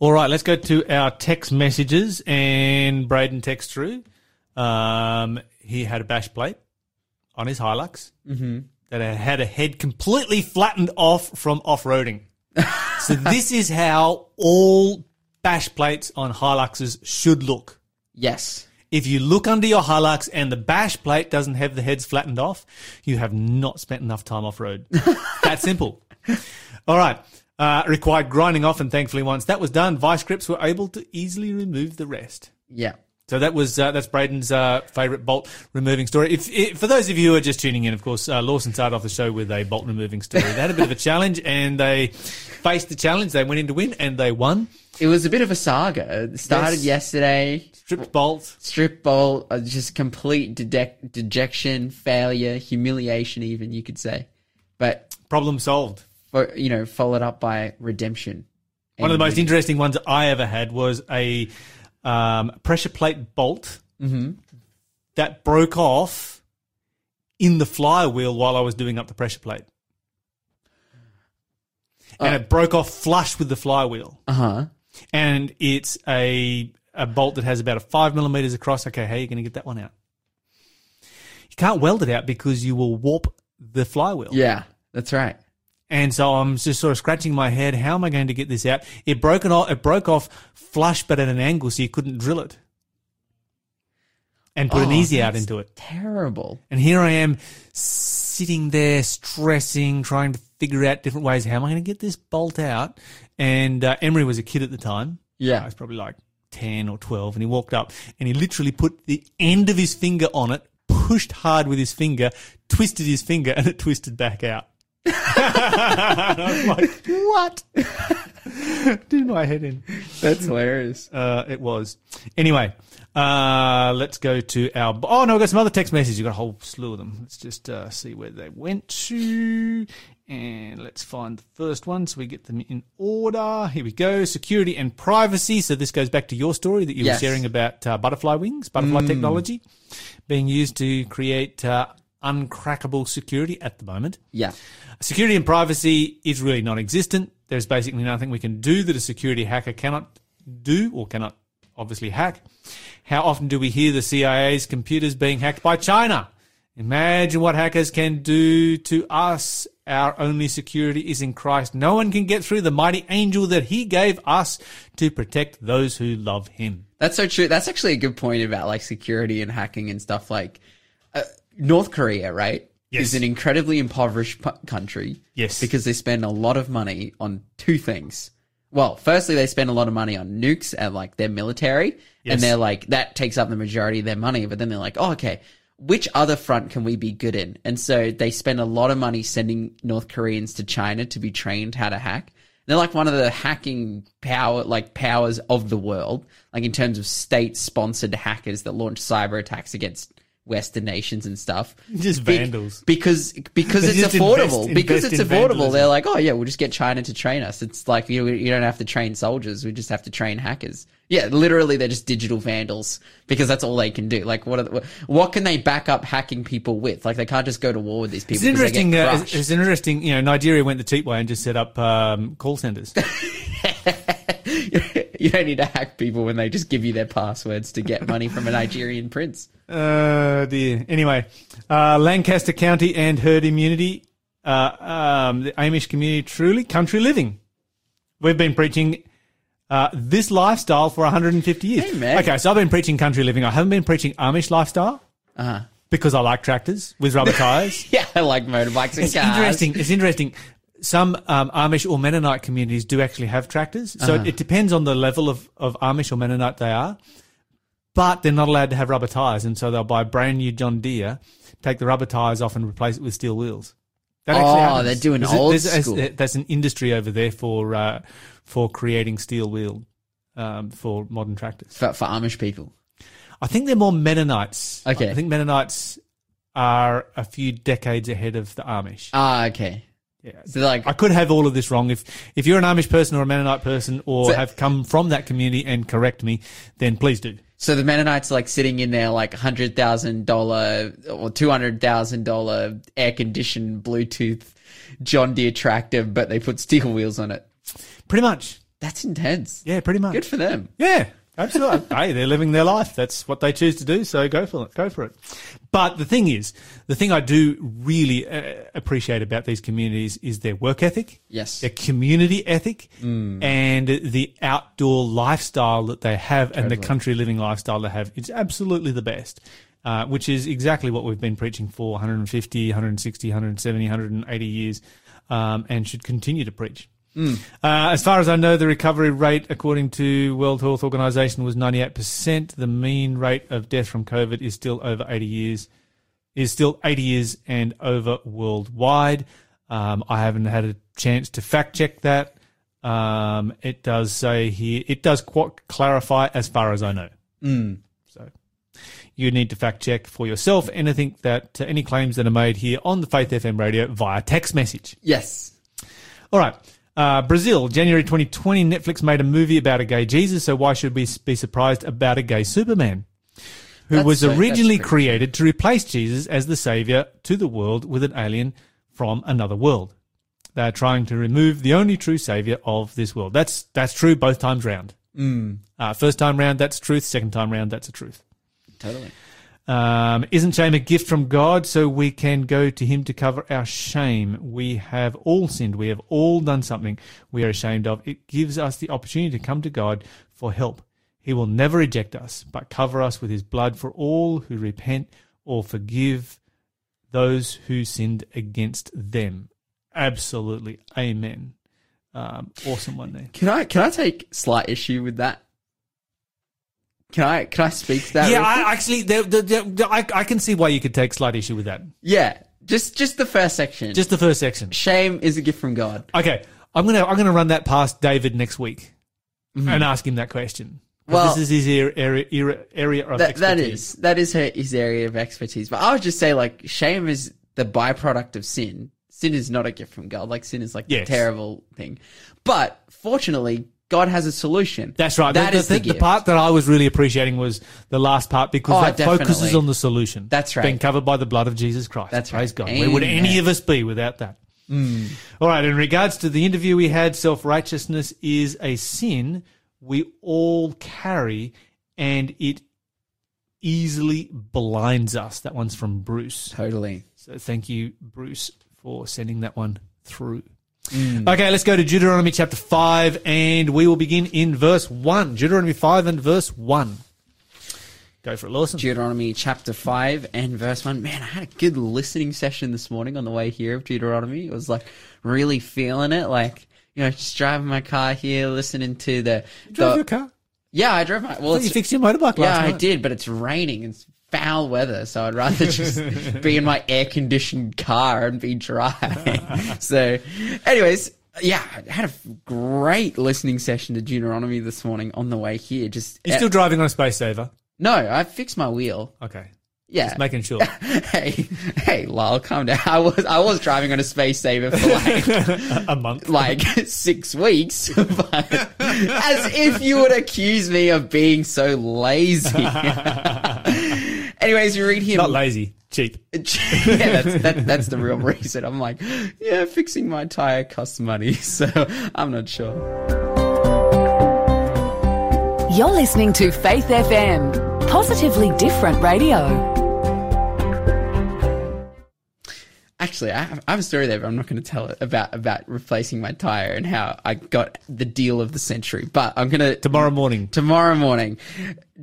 All right, let's go to our text messages. And Braden texts through. Um, he had a bash plate on his Hilux that had a head completely flattened off from off roading. so this is how all bash plates on Hiluxes should look. Yes. If you look under your Hilux and the bash plate doesn't have the heads flattened off, you have not spent enough time off road. that simple. All right. Uh, required grinding off, and thankfully, once that was done, vice grips were able to easily remove the rest. Yeah. So that was uh, that's Braden's uh, favourite bolt removing story. If, if for those of you who are just tuning in, of course, uh, Lawson started off the show with a bolt removing story. They had a bit of a challenge, and they faced the challenge. They went in to win, and they won. It was a bit of a saga. It started Yes. yesterday. Stripped bolt. Strip bolt, uh, just complete dede- dejection, failure, humiliation, even you could say. But Problem solved. You know, followed up by redemption. One of the most interesting ones I ever had was a um, pressure plate bolt that broke off in the flywheel while I was doing up the pressure plate. And it broke off flush with the flywheel. Uh huh. And it's a a bolt that has about a five millimeters across. Okay, how are you going to get that one out? You can't weld it out because you will warp the flywheel. Yeah, that's right. And so I'm just sort of scratching my head. How am I going to get this out? It broke it off. It broke off flush, but at an angle, so you couldn't drill it. And put an Oh, easy out into it. Terrible. And here I am, sitting there, stressing, trying to figure out different ways. How am I going to get this bolt out? And uh, Emery was a kid at the time. Yeah. I was probably like 10 or 12. And he walked up and he literally put the end of his finger on it, pushed hard with his finger, twisted his finger, and it twisted back out. And I was like, what? Did my head in. That's hilarious. Uh, it was. Anyway, uh, let's go to our. Oh no, we've got some other text messages. You've got a whole slew of them. Let's just uh, see where they went to. And let's find the first one so we get them in order. Here we go. Security and privacy. So this goes back to your story that you Yes. were sharing about uh, butterfly wings, butterfly technology being used to create uh, uncrackable security at the moment. Yeah. Security and privacy is really non-existent. There's basically nothing we can do that a security hacker cannot do or cannot obviously hack. How often do we hear the CIA's computers being hacked by China? Imagine what hackers can do to us. Our only security is in Christ. No one can get through the mighty angel that he gave us to protect those who love him. That's so true. That's actually a good point about like security and hacking and stuff. Like uh, North Korea, right? Yes. Is an incredibly impoverished pu- country. Yes. Because they spend a lot of money on two things. Well, firstly, they spend a lot of money on nukes and like their military, Yes. and they're like that takes up the majority of their money. But then they're like, oh, okay, which other front can we be good in? And so they spend a lot of money sending North Koreans to China to be trained how to hack. They're like one of the hacking power, like powers of the world, like in terms of state-sponsored hackers that launch cyber attacks against Western nations and stuff. Just Be- vandals. because because They it's just affordable. invest- because invest it's in affordable, vandalism. they're like, oh yeah, we'll just get China to train us. It's like you you don't have to train soldiers; we just have to train hackers. Yeah, literally, they're just digital vandals because that's all they can do. Like, what are the, what can they back up hacking people with? Like, they can't just go to war with these people. It's 'cause they interesting. get Uh, crushed. it's, it's interesting. You know, Nigeria went the cheap way and just set up um, call centers. you don't need to hack people when they just give you their passwords to get money from a Nigerian prince. Uh, dear. Anyway, uh, Lancaster County and herd immunity. Uh, um, the Amish community truly country living. We've been preaching uh, this lifestyle for 150 years. Hey, man. Okay, so I've been preaching country living. I haven't been preaching Amish lifestyle Uh-huh. because I like tractors with rubber tires. Yeah, I like motorbikes and It's cars. interesting. It's interesting. Some um, Amish or Mennonite communities do actually have tractors. So Uh-huh. it, it depends on the level of, of Amish or Mennonite they are. But they're not allowed to have rubber tires. And so they'll buy a brand new John Deere, take the rubber tires off and replace it with steel wheels. That Oh, happens. they're doing There's a- old there's a- school. There's an industry over there for uh, for creating steel wheel um, for modern tractors. for, for Amish people. I think they're more Mennonites. Okay. I think Mennonites are a few decades ahead of the Amish. Ah, okay. Yeah. So like, I could have all of this wrong. If if you're an Amish person or a Mennonite person or So- have come from that community and correct me, then please do. So the Mennonites are like sitting in their like hundred thousand dollar or two hundred thousand dollar air conditioned Bluetooth John Deere tractor, but they put steel wheels on it. Pretty much. That's intense. Yeah, pretty much. Good for them. Yeah, absolutely. hey, they're living their life. That's what they choose to do. So go for it. Go for it. But the thing is, the thing I do really uh, appreciate about these communities is their work ethic, Yes. their community ethic, and the outdoor lifestyle that they have, and the country living lifestyle they have. It's absolutely the best. Uh, which is exactly what we've been preaching for 150, 160, 170, 180 years, um, and should continue to preach. Uh, as far as I know, the recovery rate, according to World Health Organization, was 98%. The mean rate of death from COVID is still over 80 years, is still 80 years and over worldwide. Um, I haven't had a chance to fact check that. Um, it does say here, it does qu- clarify as far as I know. So you need to fact check for yourself anything that, uh, any claims that are made here on the Faith FM radio via text message. Yes. All right. Uh, Brazil, January 2020, Netflix made a movie about a gay Jesus, so why should we be surprised about a gay Superman? Who That's was so- originally created to replace Jesus as the savior to the world with an alien from another world. They're trying to remove the only true savior of this world. That's that's true both times round. Mm. Uh, first time round, that's truth. Second time round, that's a truth. Totally. Um, isn't shame a gift from God so we can go to Him to cover our shame? We have all sinned. We have all done something we are ashamed of. It gives us the opportunity to come to God for help. He will never reject us, but cover us with His blood for all who repent or forgive those who sinned against them. Absolutely. Amen. Um, awesome one there. Can I can I take slight issue with that? Can I can I speak to that? Yeah. I actually, the, the, the, I, I can see why you could take slight issue with that. yeah. Just just the first section. Just the first section. shame is a gift from God. Okay, I'm gonna I'm gonna run that past David next week mm-hmm. and ask him that question. Well- this is his area area, area, of That that expertise. is that is her his area of expertise. But I would just say like shame is the byproduct of sin. Sin is not a gift from God. Like sin is like Yes. a terrible thing. But fortunately, God has a solution. That's right. That the, is the, the, the part that I was really appreciating was the last part because Oh, that focuses on the solution. That's right. Being covered by the blood of Jesus Christ. That's Praise right. God. Where would any of us be without that? Mm. All right. In regards to the interview we had, self righteousness is a sin we all carry, and it easily blinds us. That one's from Bruce. Totally. So thank you, Bruce, for sending that one through. Mm. Okay, let's go to Deuteronomy chapter 5, and we will begin in verse 1. Deuteronomy 5 and verse 1. Go for it, Lawson. Deuteronomy chapter 5 and verse 1. Man, I had a good listening session this morning on the way here of Deuteronomy. It was like really feeling it. Like, you know, just driving my car here, listening to the. Drive the- your car. Yeah, I drove my. Well, you fixed your motorbike yeah, last I did, but it's raining. It's foul weather, so I'd rather just be in my air conditioned car and be dry. so, anyways, yeah, I had a great listening session to Deuteronomy this morning on the way here. Just You're still driving on a space saver. no, I fixed my wheel. Okay. Yeah, Just making sure. hey, hey, Lyle, calm down. I was I was driving on a space saver for like a month. like six weeks, but as if you would accuse me of being so lazy. Anyways, you read here. Not lazy. Cheap. yeah, that's, that, that's the real reason. I'm like, yeah, fixing my tire costs money, so I'm not sure. You're listening to Faith FM, positively different radio. Actually, I have, I have a story there, but I'm not going to tell it about about replacing my tire and how I got the deal of the century. But I'm going to Tomorrow morning. tomorrow morning.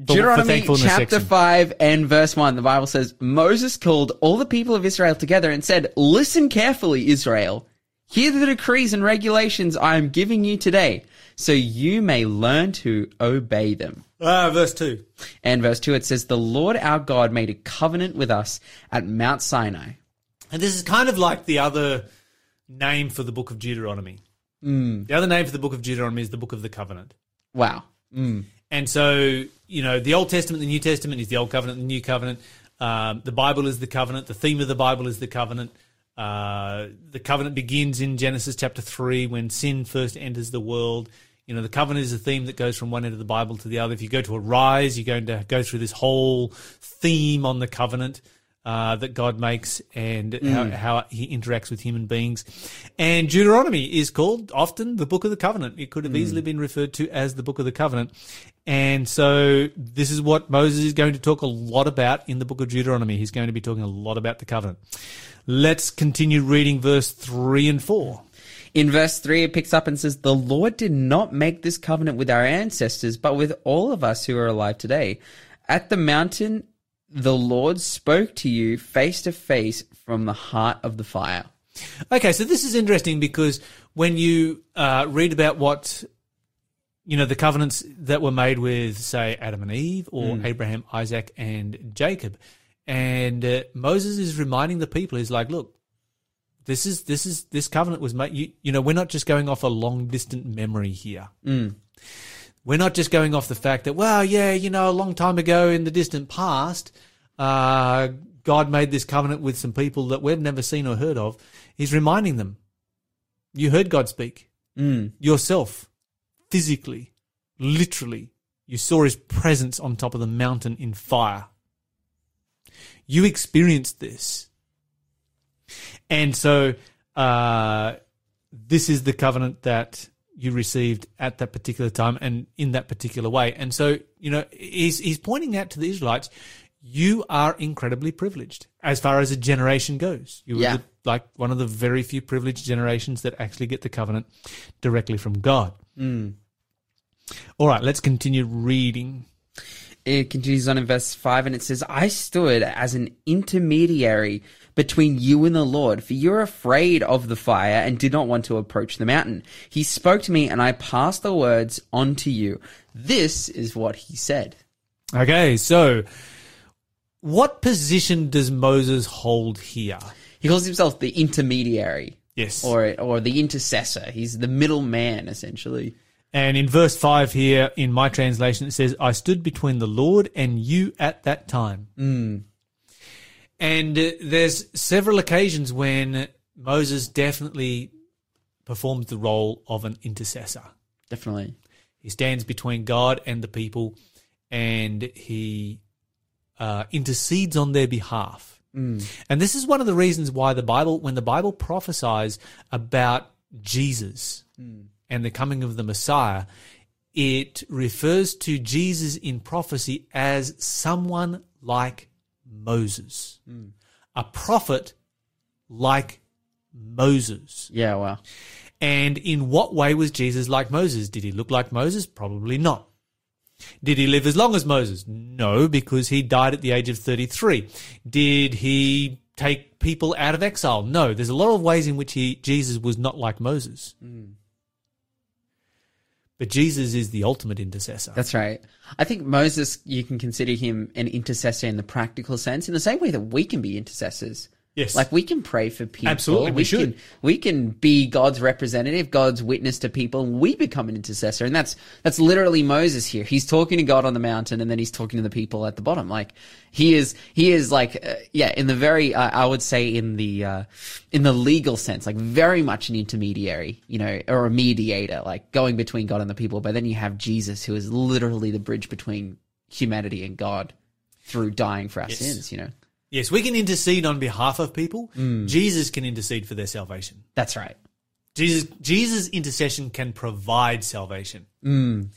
Deuteronomy thankfulness chapter section. 5 and verse 1, the Bible says, Moses called all the people of Israel together and said, Listen carefully, Israel. Hear the decrees and regulations I am giving you today, so you may learn to obey them. Ah, verse 2. And verse 2, it says, The Lord our God made a covenant with us at Mount Sinai. And this is kind of like the other name for the book of Deuteronomy. The other name for the book of Deuteronomy is the book of the covenant. Wow. And so, you know, the Old Testament, the New Testament is the Old Covenant, the New Covenant. Um, the Bible is the covenant. The theme of the Bible is the covenant. Uh, the covenant begins in Genesis chapter 3 when sin first enters the world. You know, the covenant is a theme that goes from one end of the Bible to the other. If you go to Arise, you're going to go through this whole theme on the covenant. Uh, that God makes and how, how he interacts with human beings. And Deuteronomy is called often the Book of the Covenant. It could have easily been referred to as the Book of the Covenant. And so this is what Moses is going to talk a lot about in the book of Deuteronomy. He's going to be talking a lot about the covenant. Let's continue reading verse 3 and 4. In verse 3, it picks up and says, The Lord did not make this covenant with our ancestors, but with all of us who are alive today. At the mountain, the Lord spoke to you face to face from the heart of the fire. Okay, so this is interesting because when you uh, read about what you know the covenants that were made with, say, Adam and Eve, or Abraham, Isaac, and Jacob, and uh, Moses is reminding the people, he's like, look, this is this is this covenant was made. You, you know, we're not just going off a long distant memory here. We're not just going off the fact that, well, yeah, you know, a long time ago in the distant past, uh, God made this covenant with some people that we've never seen or heard of. He's reminding them, you heard God speak yourself, physically, literally. You saw his presence on top of the mountain in fire. You experienced this. And so, uh, this is the covenant that you received at that particular time and in that particular way. And so, you know, he's, he's pointing out to the Israelites, you are incredibly privileged as far as a generation goes. You Yeah. were like one of the very few privileged generations that actually get the covenant directly from God. Mm. All right, let's continue reading. It continues on in verse 5 and it says, I stood as an intermediary between you and the Lord, for you're afraid of the fire and did not want to approach the mountain. He spoke to me and I passed the words on to you. This is what he said. Okay, so what position does Moses hold here? He calls himself the intermediary. Yes. Or, or the intercessor. He's the middleman, essentially. And in verse 5 here, in my translation, it says, I stood between the Lord and you at that time. And uh, there's several occasions when Moses definitely performs the role of an intercessor. Definitely. He stands between God and the people and he uh, intercedes on their behalf. And this is one of the reasons why the Bible, when the Bible prophesies about Jesus and the coming of the Messiah, it refers to Jesus in prophecy as someone like Moses, hmm. a prophet like Moses. Yeah, wow. And in what way was Jesus like Moses? Did he look like Moses? Probably not. Did he live as long as Moses? No, because he died at the age of 33. Did he take people out of exile? No. There's a lot of ways in which he, Jesus was not like Moses. Hmm. But Jesus is the ultimate intercessor. That's right. I think Moses, you can consider him an intercessor in the practical sense, in the same way that we can be intercessors. Yes. Like we can pray for people. Absolutely, we should. Can, we can be God's representative, God's witness to people. And we become an intercessor, and that's that's literally Moses here. He's talking to God on the mountain, and then he's talking to the people at the bottom. Like he is, he is like, uh, yeah, in the very, uh, I would say, in the uh, in the legal sense, like very much an intermediary, you know, or a mediator, like going between God and the people. But then you have Jesus, who is literally the bridge between humanity and God through dying for our Yes. sins. You know, yes, we can intercede on behalf of people. Mm. Jesus can intercede for their salvation. that's right. Jesus, Jesus' intercession can provide salvation. Mm.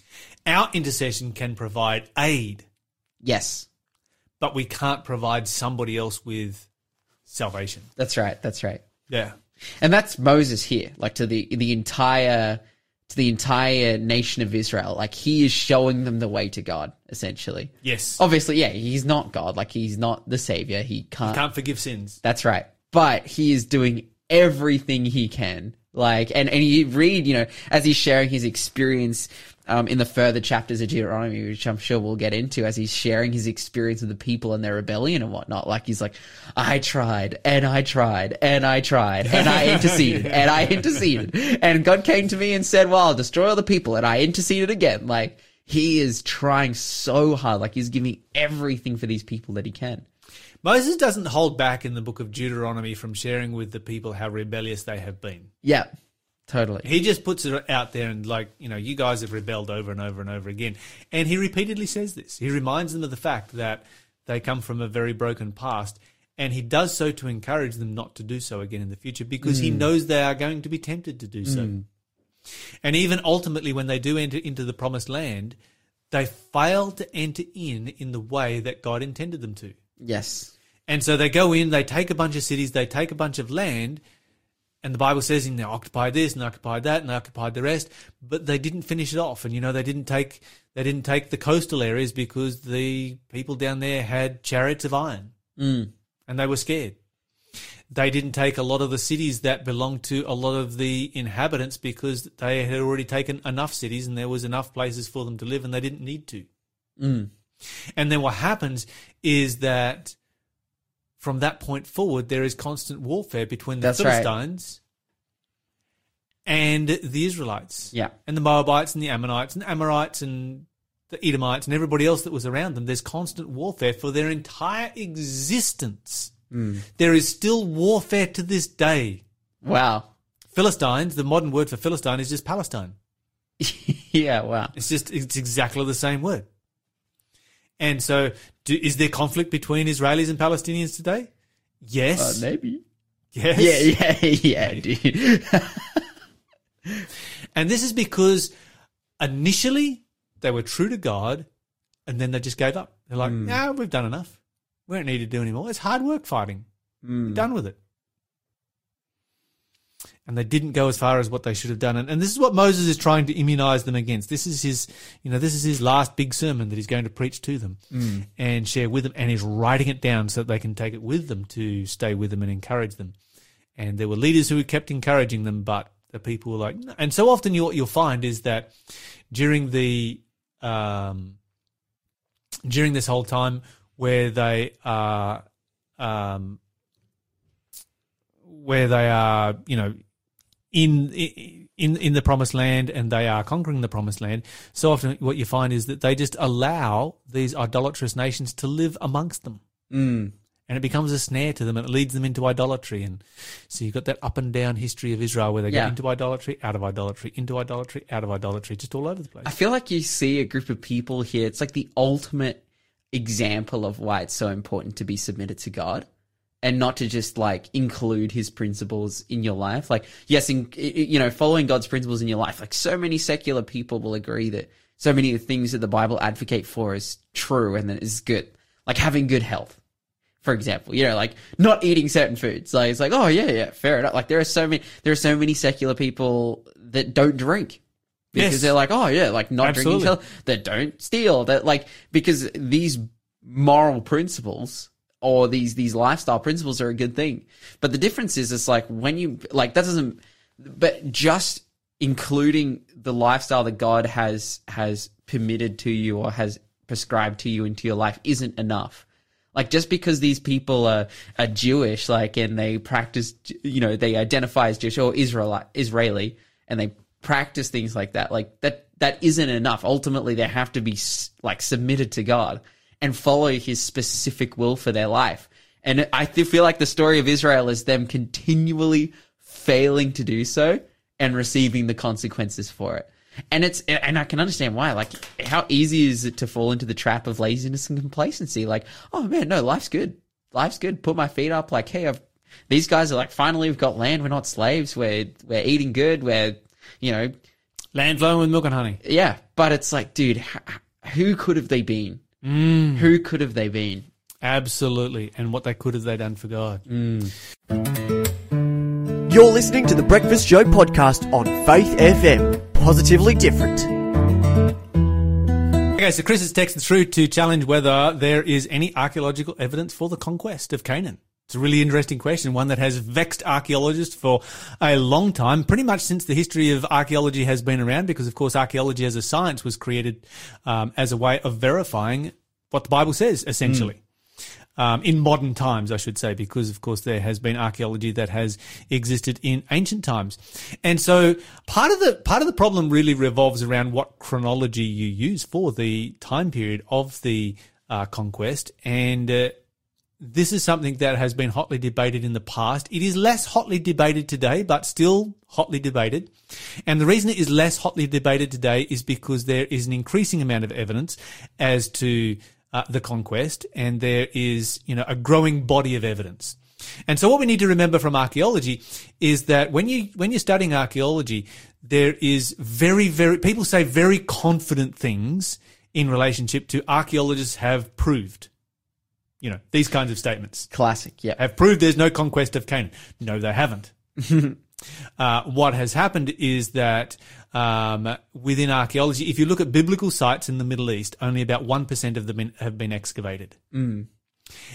Our intercession can provide aid, Yes. but we can't provide somebody else with salvation. That's right. That's right. Yeah. And that's Moses here, like to the the entire to the entire nation of Israel. Like he is showing them the way to God, essentially. Yes. Obviously, yeah, he's not God. Like he's not the savior. He can't. Can't forgive sins. That's right. But he is doing everything he can. Like, and, and you read, you know, as he's sharing his experience, um, in the further chapters of Deuteronomy, which I'm sure we'll get into as he's sharing his experience with the people and their rebellion and whatnot. Like he's like, I tried and I tried and I tried and I interceded and I interceded and God came to me and said, well, I'll destroy all the people and I interceded again. Like he is trying so hard. Like he's giving everything for these people that he can. Moses doesn't hold back in the book of Deuteronomy from sharing with the people how rebellious they have been. Yeah, totally. He just puts it out there and like, you know, you guys have rebelled over and over and over again. And he repeatedly says this. He reminds them of the fact that they come from a very broken past And he does so to encourage them not to do so again in the future because he mm. knows they are going to be tempted to do so. Mm. And even ultimately, when they do enter into the promised land, they fail to enter in in the way that God intended them to. Yes. And so they go in, they take a bunch of cities, they take a bunch of land, and the Bible says in they occupied this and they occupied that and they occupied the rest, but they didn't finish it off. And you know, they didn't take they didn't take the coastal areas because the people down there had chariots of iron. Mm. And they were scared. They didn't take a lot of the cities that belonged to a lot of the inhabitants because they had already taken enough cities and there was enough places for them to live and they didn't need to. Mm. And then what happens is that from that point forward, there is constant warfare between the That's right. Philistines and the Israelites. Yeah. And the Moabites and the Ammonites and the Amorites and the Edomites and everybody else that was around them. There's constant warfare for their entire existence. Hmm. There is still warfare to this day. Wow. Philistines, the modern word for Philistine is just Palestine. yeah. Wow. It's just it's exactly the same word. And so, do, is there conflict between Israelis and Palestinians today? Yes. Uh, maybe. yes. Yeah. Yeah. Yeah. Dude. And this is because initially they were true to God, and then they just gave up. They're like, hmm. "No, we've done enough. We don't need to do anymore. It's hard work fighting. Hmm. We're done with it." And they didn't go as far as what they should have done. And, and this is what Moses is trying to immunize them against. This is his, you know, this is his last big sermon that he's going to preach to them and share with them. And he's writing it down so that they can take it with them to stay with them and encourage them. And there were leaders who kept encouraging them, but the people were like, no. and so often you, what you'll find is that during the, um, during this whole time where they are, um, where they are, you know, in in in the promised land and they are conquering the promised land. So often, what you find is that they just allow these idolatrous nations to live amongst them, Mm. and it becomes a snare to them, and it leads them into idolatry. And so you've got that up and down history of Israel where they Yeah. go into idolatry, out of idolatry, into idolatry, out of idolatry, just all over the place. I feel like you see a group of people here. It's like the ultimate example of why it's so important to be submitted to God and not to just like include his principles in your life. Like, yes, in, you know, following God's principles in your life. Like, so many secular people will agree that so many of the things that the Bible advocate for is true and that is good. Like having good health. For example, you know, like not eating certain foods. Like it's like, oh yeah, yeah, fair enough. Like there are so many, there are so many secular people that don't drink because Yes. they're like, oh yeah, like not Absolutely. drinking, that don't steal, that like because these moral principles or these these lifestyle principles are a good thing. But the difference is, it's like when you like that doesn't, but just including the lifestyle that God has has permitted to you or has prescribed to you into your life isn't enough. Like just because these people are, are Jewish, like, and they practice, you know, they identify as Jewish or Israel, Israeli, and they practice things like that, like that, that isn't enough. Ultimately, they have to be like submitted to God and follow His specific will for their life. And I feel like the story of Israel is them continually failing to do so and receiving the consequences for it. And it's and I can understand why. Like, how easy is it to fall into the trap of laziness and complacency? Like, oh man, no, life's good. Life's good. Put my feet up. Like, hey, I've these guys are like, finally, we've got land. We're not slaves. We're we're eating good. We're, you know, Land flowing with milk and honey. yeah. But it's like, dude, who could have they been? Mm. Who could have they been? Absolutely. And what they could have they done for God. Mm. You're listening to the Breakfast Show podcast on Faith FM. Positively different. Okay, so Chris has texted through to challenge whether there is any archaeological evidence for the conquest of Canaan. It's a really interesting question, one that has vexed archaeologists for a long time, pretty much since the history of archaeology has been around, because of course archaeology as a science was created um, as a way of verifying what the Bible says, essentially. Um, in modern times, I should say, because of course there has been archaeology that has existed in ancient times, and so part of the part of the problem really revolves around what chronology you use for the time period of the uh, conquest, and uh, this is something that has been hotly debated in the past. It is less hotly debated today, but still hotly debated. And the reason it is less hotly debated today is because there is an increasing amount of evidence as to uh, the conquest, and there is you know a growing body of evidence. And so, what we need to remember from archaeology is that when you when you're studying archaeology, there is very very people say very confident things in relationship to archaeologists have proved. You know these kinds of statements Classic. Yeah. have proved there's no conquest of Canaan. No, they haven't. uh, what has happened is that um, within archaeology, if you look at biblical sites in the Middle East, only about 1% of them have been excavated.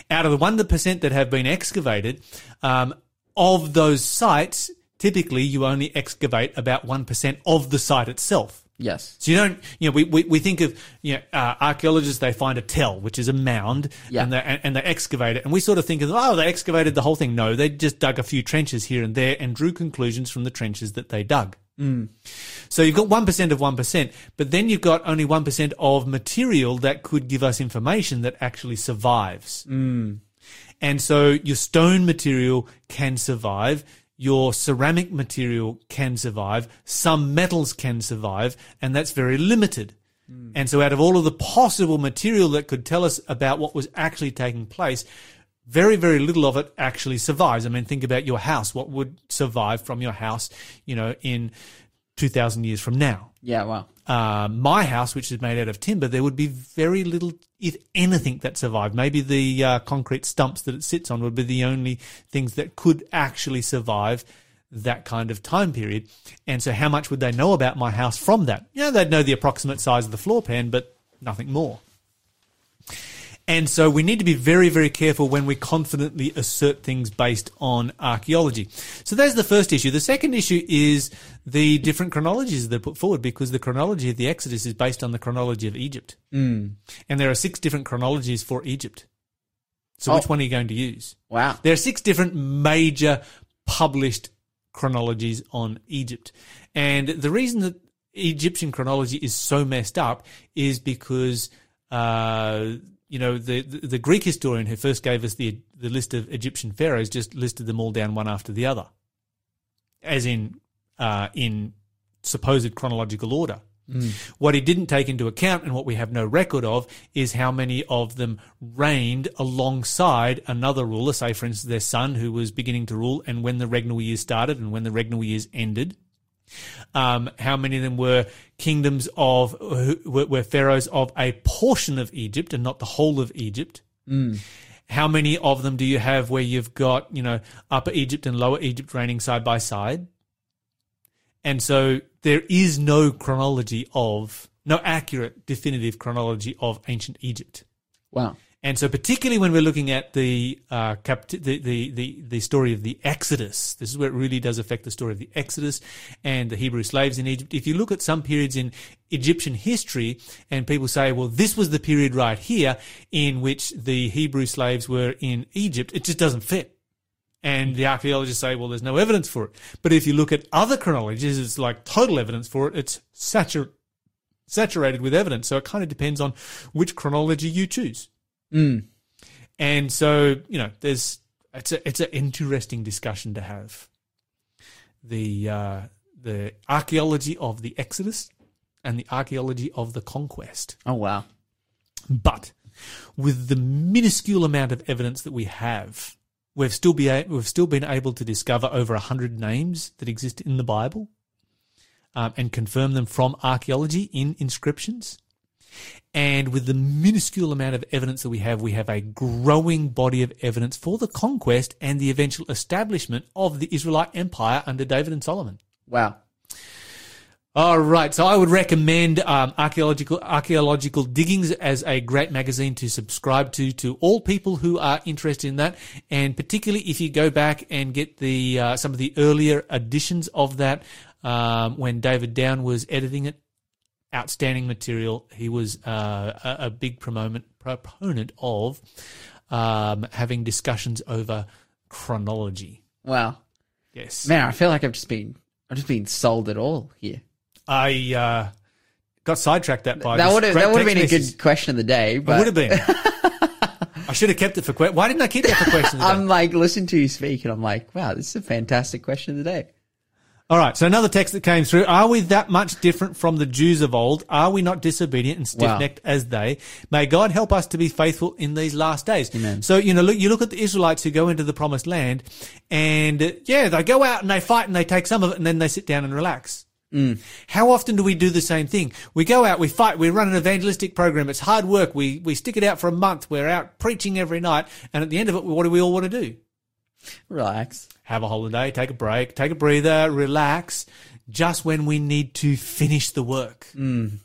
Out of the 1% that have been excavated, um, of those sites, typically you only excavate about 1% of the site itself. Yes. So you don't, you know, we, we, we think of, you know, uh, archaeologists, they find a tell, which is a mound, Yeah. and, they, and, and they excavate it. And we sort of think of, oh, they excavated the whole thing. No, they just dug a few trenches here and there and drew conclusions from the trenches that they dug. So you've got 1% of 1%, but then you've got only 1% of material that could give us information that actually survives. And so your stone material can survive. Your ceramic material can survive. Some metals can survive, and that's very limited. Hmm. And so out of all of the possible material that could tell us about what was actually taking place, very, very little of it actually survives. I mean, think about your house. What would survive from your house, you know, in 2000 years from now? Yeah. Wow. Uh, my house, which is made out of timber, there would be very little, if anything, that survived. Maybe the uh, concrete stumps that it sits on would be the only things that could actually survive that kind of time period. And so, how much would they know about my house from that? Know, they'd know the approximate size of the floor pan, but nothing more. And so we need to be very, very careful when we confidently assert things based on archaeology. So that's the first issue. The second issue is the different chronologies that are put forward because the chronology of the Exodus is based on the chronology of Egypt. Mm. And there are six different chronologies for Egypt. So which Oh. one are you going to use? Wow. There are six different major published chronologies on Egypt. And the reason that Egyptian chronology is so messed up is because, uh, you know, the, the, the Greek historian who first gave us the, the list of Egyptian pharaohs just listed them all down one after the other, as in, uh, in supposed chronological order. What he didn't take into account and what we have no record of is how many of them reigned alongside another ruler, say, for instance, their son who was beginning to rule, and when the regnal years started and when the regnal years ended. Um, how many of them were kingdoms of, were, were pharaohs of a portion of Egypt and not the whole of Egypt? How many of them do you have where you've got, you know, Upper Egypt and Lower Egypt reigning side by side? And so there is no chronology of, no accurate, definitive chronology of ancient Egypt. Wow. And so, particularly when we're looking at the, uh, the, the, the, the story of the Exodus, this is where it really does affect the story of the Exodus and the Hebrew slaves in Egypt. If you look at some periods in Egyptian history and people say, well, this was the period right here in which the Hebrew slaves were in Egypt, it just doesn't fit. And the archaeologists say, well, there's no evidence for it. But if you look at other chronologies, it's like total evidence for it. It's satur- saturated with evidence. So it kind of depends on which chronology you choose. And so, you know, there's it's a it's an interesting discussion to have. The uh, the archaeology of the Exodus and the archaeology of the conquest. Oh wow. But with the minuscule amount of evidence that we have, we've still be a- we've still been able to discover over a hundred names that exist in the Bible, um, and confirm them from archaeology in inscriptions. And with the minuscule amount of evidence that we have, we have a growing body of evidence for the conquest and the eventual establishment of the Israelite Empire under David and Solomon. Wow. All right, so I would recommend um, archaeological archaeological diggings as a great magazine to subscribe to to all people who are interested in that, and particularly if you go back and get the uh, some of the earlier editions of that um, when David Down was editing it. Outstanding material. He was uh, a, a big proponent proponent of um, having discussions over chronology. Wow. Yes, Man, I feel like I've just been I've just been sold at all here. I uh, got sidetracked that by that would have that would have been a good question of the day. It would have been. I should have kept it for que- Why didn't I keep that for the I'm like listening to you speak, and I'm like, wow, this is a fantastic question of the day. All right. So another text that came through. Are we that much different from the Jews of old? Are we not disobedient and stiff necked as they? May God help us to be faithful in these last days. Amen. So, you know, look, you look at the Israelites who go into the promised land and uh, yeah, they go out and they fight and they take some of it and then they sit down and relax. How often do we do the same thing? We go out, we fight, we run an evangelistic program. It's hard work. We, we stick it out for a month. We're out preaching every night. And at the end of it, what do we all want to do? Relax. have a holiday, take a break, take a breather, relax, just when we need to finish the work. Mm.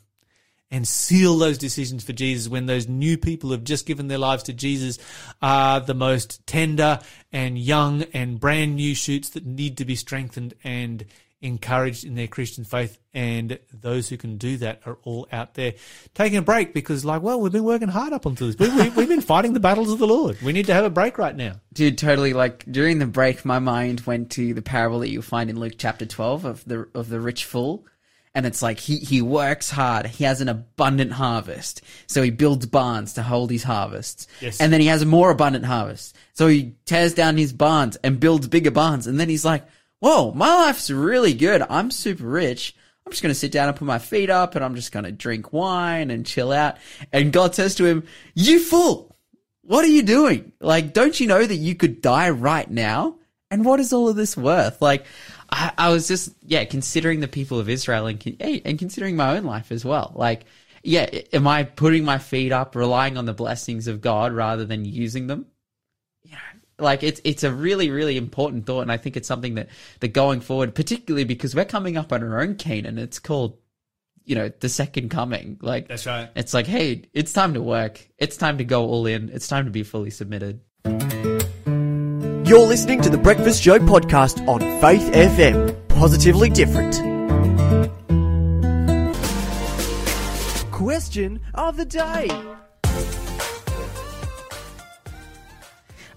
And seal those decisions for Jesus when those new people have just given their lives to Jesus are the most tender and young and brand new shoots that need to be strengthened and encouraged in their Christian faith. And those who can do that are all out there taking a break because, like, well, we've been working hard up until this. We, we, we've been fighting the battles of the Lord. We need to have a break right now. Dude, totally. Like during the break, my mind went to the parable that you'll find in Luke chapter twelve of the of the rich fool, and it's like he he works hard. He has an abundant harvest, so he builds barns to hold his harvests. Yes. And then he has a more abundant harvest, so he tears down his barns and builds bigger barns. And then he's like, "Whoa, my life's really good. I'm super rich." I'm just going to sit down and put my feet up and I'm just going to drink wine and chill out. And God says to him, you fool, what are you doing? Like, don't you know that you could die right now? And what is all of this worth? Like, I, I was just, yeah, considering the people of Israel and, and considering my own life as well. Like, yeah, am I putting my feet up, relying on the blessings of God rather than using them? You know, like it's it's a really really important thought, and I think it's something that that going forward, particularly because we're coming up on our own Canaan, it's called, you know, the second coming. Like That's right. it's like, hey, it's time to work. It's time to go all in. It's time to be fully submitted. You're listening to the Breakfast Show podcast on Faith FM. Positively different. Question of the day.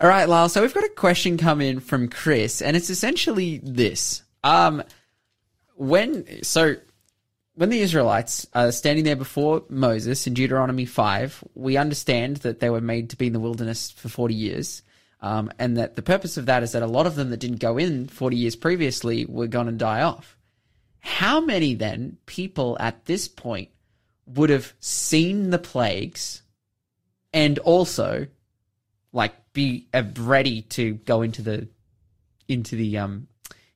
All right, Lyle. So we've got a question come in from Chris, and it's essentially this: um, when so when the Israelites are standing there before Moses in Deuteronomy five, we understand that they were made to be in the wilderness for forty years. Um, and that the purpose of that is that a lot of them that didn't go in 40 years previously were going to die off. How many then people at this point would have seen the plagues and also like be uh, ready to go into the into the um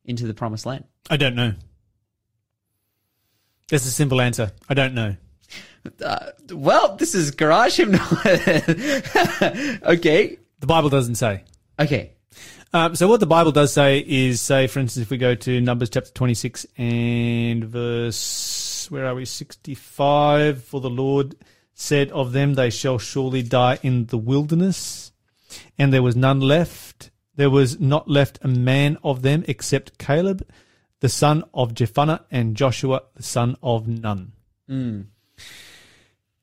into the promised land? I don't know. That's a simple answer. I don't know. Uh, well, this is garage hymn. okay, The Bible doesn't say. okay. Um, so what the Bible does say is, say, for instance, if we go to Numbers chapter 26 and verse, where are we? 65. For the Lord said of them, they shall surely die in the wilderness. And there was none left. There was not left a man of them except Caleb, the son of Jephunneh, and Joshua, the son of Nun.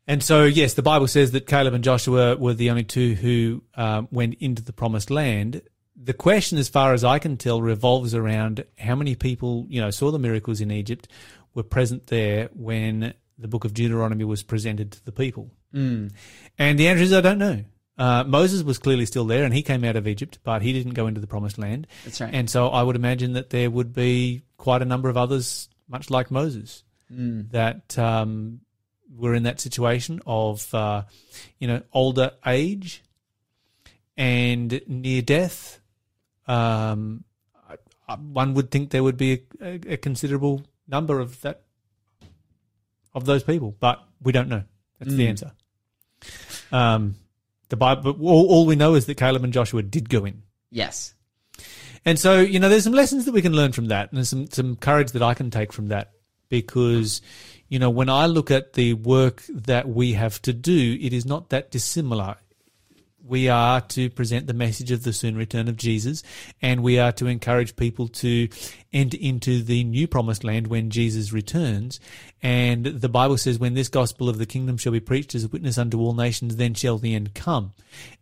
And so, yes, the Bible says that Caleb and Joshua were the only two who um, went into the promised land. The question, as far as I can tell, revolves around how many people, you know, saw the miracles in Egypt, were present there when the book of Deuteronomy was presented to the people. And the answer is, I don't know. Uh, Moses was clearly still there and he came out of Egypt, but he didn't go into the promised land. That's right. And so I would imagine that there would be quite a number of others, much like Moses, that um, were in that situation of, uh, you know, older age and near death. Um, I, I, one would think there would be a, a, a considerable number of that of those people, but we don't know. That's the answer. Um, the Bible, all, all we know is that Caleb and Joshua did go in. Yes. And so, you know, there's some lessons that we can learn from that, and there's some, some courage that I can take from that because, you know, when I look at the work that we have to do, it is not that dissimilar. We are to present the message of the soon return of Jesus, and we are to encourage people to enter into the new promised land when Jesus returns. And the Bible says, when this gospel of the kingdom shall be preached as a witness unto all nations, then shall the end come.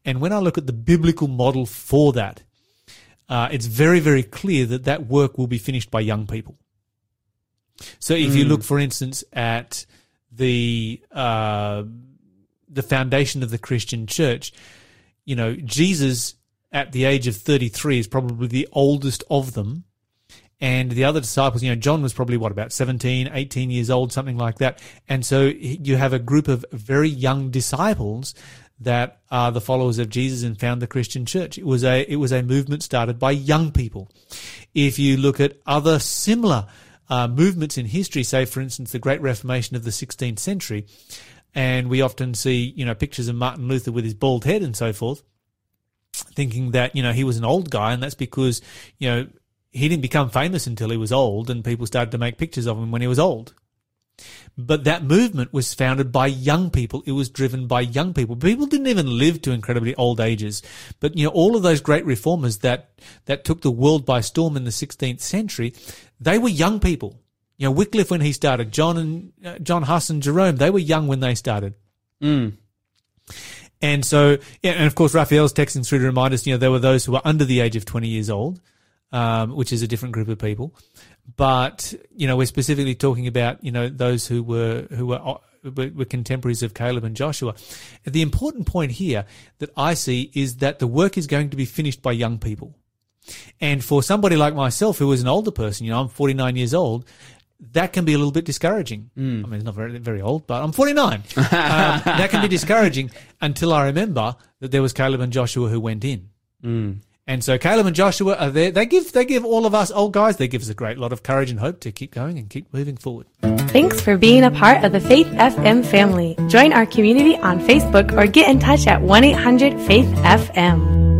And when I look at the biblical model for that, uh, it's very, very clear that that work will be finished by young people. So if you look, for instance, at the uh, the foundation of the Christian church, you know, Jesus at the age of 33 is probably the oldest of them. and the other disciples, you know, John was probably what, about 17, 18 years old, something like that. And so you have a group of very young disciples that are the followers of Jesus and found the Christian church. It was a, it was a movement started by young people. If you look at other similar uh, movements in history, say, for instance, the Great Reformation of the 16th century, and we often see, you know, pictures of Martin Luther with his bald head and so forth, thinking that, you know, he was an old guy, and that's because, you know, he didn't become famous until he was old, and people started to make pictures of him when he was old. But that movement was founded by young people. It was driven by young people. People didn't even live to incredibly old ages. But, you know, all of those great reformers that, that took the world by storm in the 16th century, they were young people. You know, Wycliffe when he started, John and, uh, John Huss and Jerome, they were young when they started. Mm. And so, yeah, and of course, Raphael's texting through to remind us, you know, there were those who were under the age of 20 years old, um, which is a different group of people but you know we're specifically talking about you know those who were who were uh, were contemporaries of Caleb and Joshua. The important point here that I see is that the work is going to be finished by young people. And for somebody like myself, who is an older person, you know, I'm 49 years old, that can be a little bit discouraging. Mm. I mean, it's not very, very old, but I'm 49. um, that can be discouraging until I remember that there was Caleb and Joshua who went in. Mm. And so Caleb and Joshua are there. They give they give all of us old guys, they give us a great lot of courage and hope to keep going and keep moving forward. Thanks for being a part of the Faith FM family. Join our community on Facebook or get in touch at 1-800-FAITH-FM.